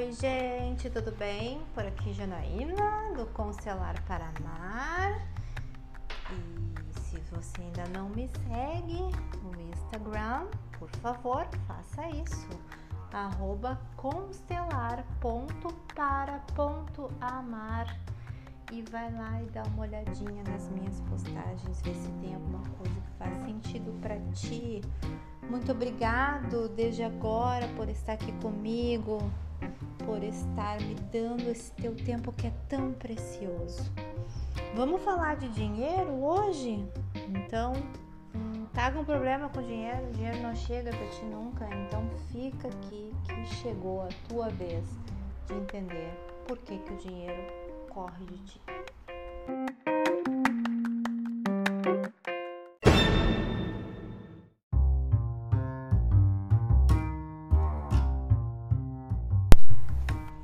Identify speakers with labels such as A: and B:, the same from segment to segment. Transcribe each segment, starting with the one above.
A: Oi, gente, tudo bem? Por aqui Janaína, do Constelar Paraná. E se você ainda não me segue no Instagram, por favor, faça isso. Arroba constelar.para.amar e vai lá e dá uma olhadinha nas minhas postagens, ver se tem alguma coisa que faz sentido para ti. Muito obrigado desde agora por estar aqui comigo, por estar me dando esse teu tempo que é tão precioso. Vamos falar de dinheiro hoje? Então, tá com problema com dinheiro? O dinheiro não chega para ti nunca? Então fica aqui que chegou a tua vez de entender por que, que o dinheiro corre de ti.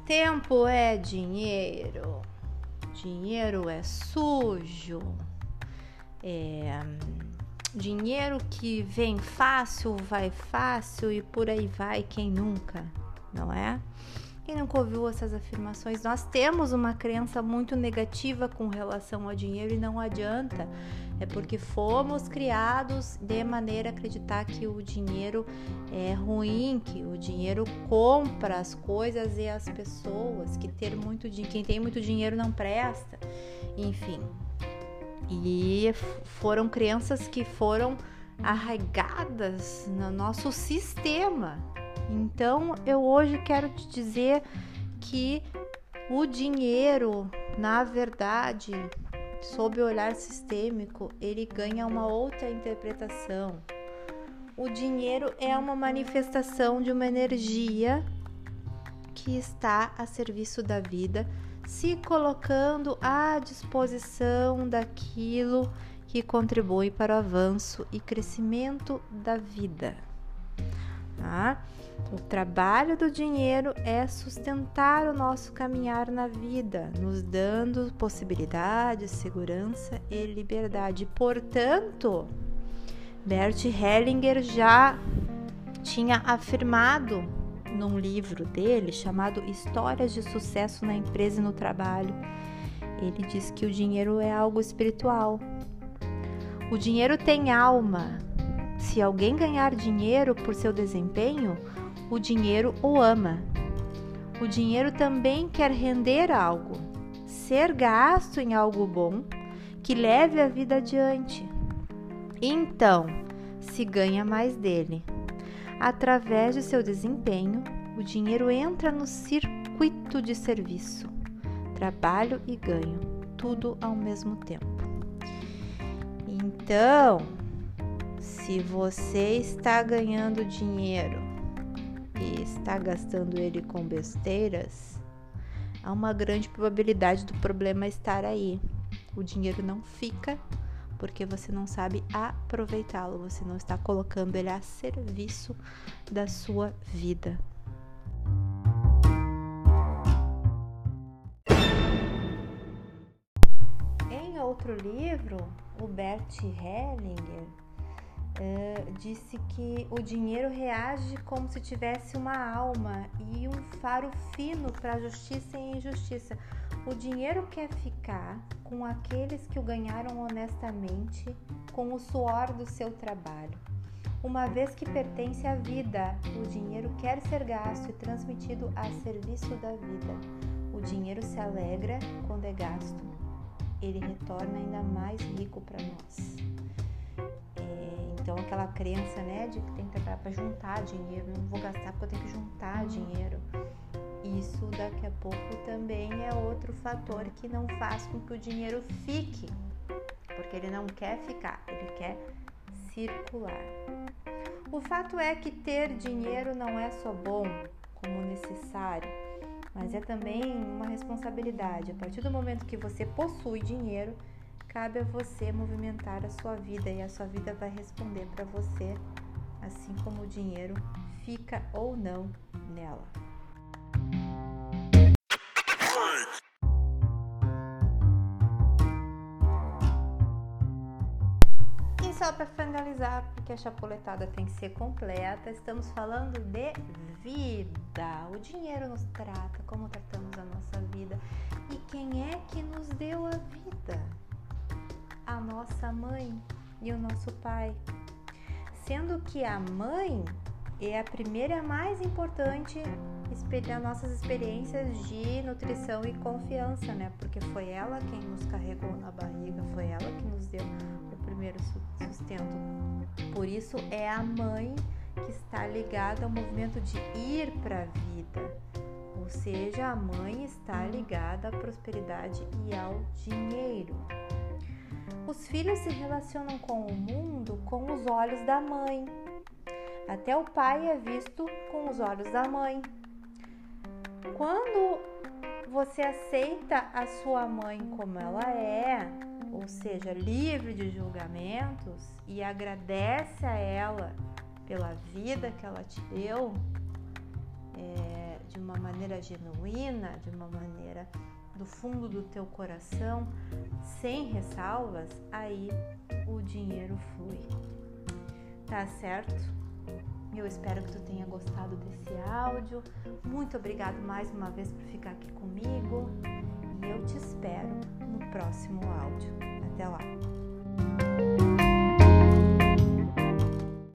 A: Tempo é dinheiro, dinheiro é sujo, é dinheiro que vem fácil, vai fácil e por aí vai, quem nunca, não é? Quem nunca ouviu essas afirmações? Nós temos uma crença muito negativa com relação ao dinheiro e não adianta. É porque fomos criados de maneira a acreditar que o dinheiro é ruim, que o dinheiro compra as coisas e as pessoas, que ter muito quem tem muito dinheiro não presta. Enfim. E foram crenças que foram arraigadas no nosso sistema então, eu hoje quero te dizer que o dinheiro, na verdade, sob o olhar sistêmico, ele ganha uma outra interpretação. O dinheiro é uma manifestação de uma energia que está a serviço da vida, se colocando à disposição daquilo que contribui para o avanço e crescimento da vida. Tá? O trabalho do dinheiro é sustentar o nosso caminhar na vida, nos dando possibilidades, segurança e liberdade. Portanto, Bert Hellinger já tinha afirmado num livro dele chamado Histórias de Sucesso na Empresa e no Trabalho. Ele diz que o dinheiro é algo espiritual. O dinheiro tem alma. Se alguém ganhar dinheiro por seu desempenho, o dinheiro o ama. O dinheiro também quer render algo, ser gasto em algo bom que leve a vida adiante. Então, se ganha mais dele. Através de seu desempenho, o dinheiro entra no circuito de serviço, trabalho e ganho, tudo ao mesmo tempo. Então, se você está ganhando dinheiro e está gastando ele com besteiras, há uma grande probabilidade do problema estar aí. O dinheiro não fica porque você não sabe aproveitá-lo, você não está colocando ele a serviço da sua vida. Em outro livro, o Bert Hellinger uh, disse que o dinheiro reage como se tivesse uma alma e um faro fino para justiça e injustiça. O dinheiro quer ficar com aqueles que o ganharam honestamente com o suor do seu trabalho. Uma vez que pertence à vida, o dinheiro quer ser gasto e transmitido a serviço da vida. O dinheiro se alegra quando é gasto. Ele retorna ainda mais rico para nós. Então aquela crença, né, de que tem que trabalhar para juntar dinheiro, não vou gastar porque eu tenho que juntar dinheiro. Isso daqui a pouco também é outro fator que não faz com que o dinheiro fique, porque ele não quer ficar, ele quer circular. O fato é que ter dinheiro não é só bom como necessário, mas é também uma responsabilidade. A partir do momento que você possui dinheiro, cabe a você movimentar a sua vida e a sua vida vai responder para você, assim como o dinheiro fica ou não nela. E só para finalizar, porque a chapuletada tem que ser completa, estamos falando de vida. O dinheiro nos trata, como tratamos a nossa vida. E quem é que nos deu a vida? A nossa mãe e o nosso pai. Sendo que a mãe é a primeira mais importante das nossas experiências de nutrição e confiança, né? Porque foi ela quem nos carregou na barriga, foi ela que nos deu o primeiro sustento. Por isso é a mãe que está ligada ao movimento de ir para a vida. Ou seja, a mãe está ligada à prosperidade e ao dinheiro. Os filhos se relacionam com o mundo com os olhos da mãe. Até o pai é visto com os olhos da mãe. Quando você aceita a sua mãe como ela é, ou seja, livre de julgamentos, e agradece a ela pela vida que ela te deu, é, de uma maneira genuína, de uma maneira do fundo do teu coração, sem ressalvas, aí o dinheiro flui. Tá certo? Eu espero que tu tenha gostado desse áudio. Muito obrigado mais uma vez por ficar aqui comigo e eu te espero no próximo áudio. Até lá.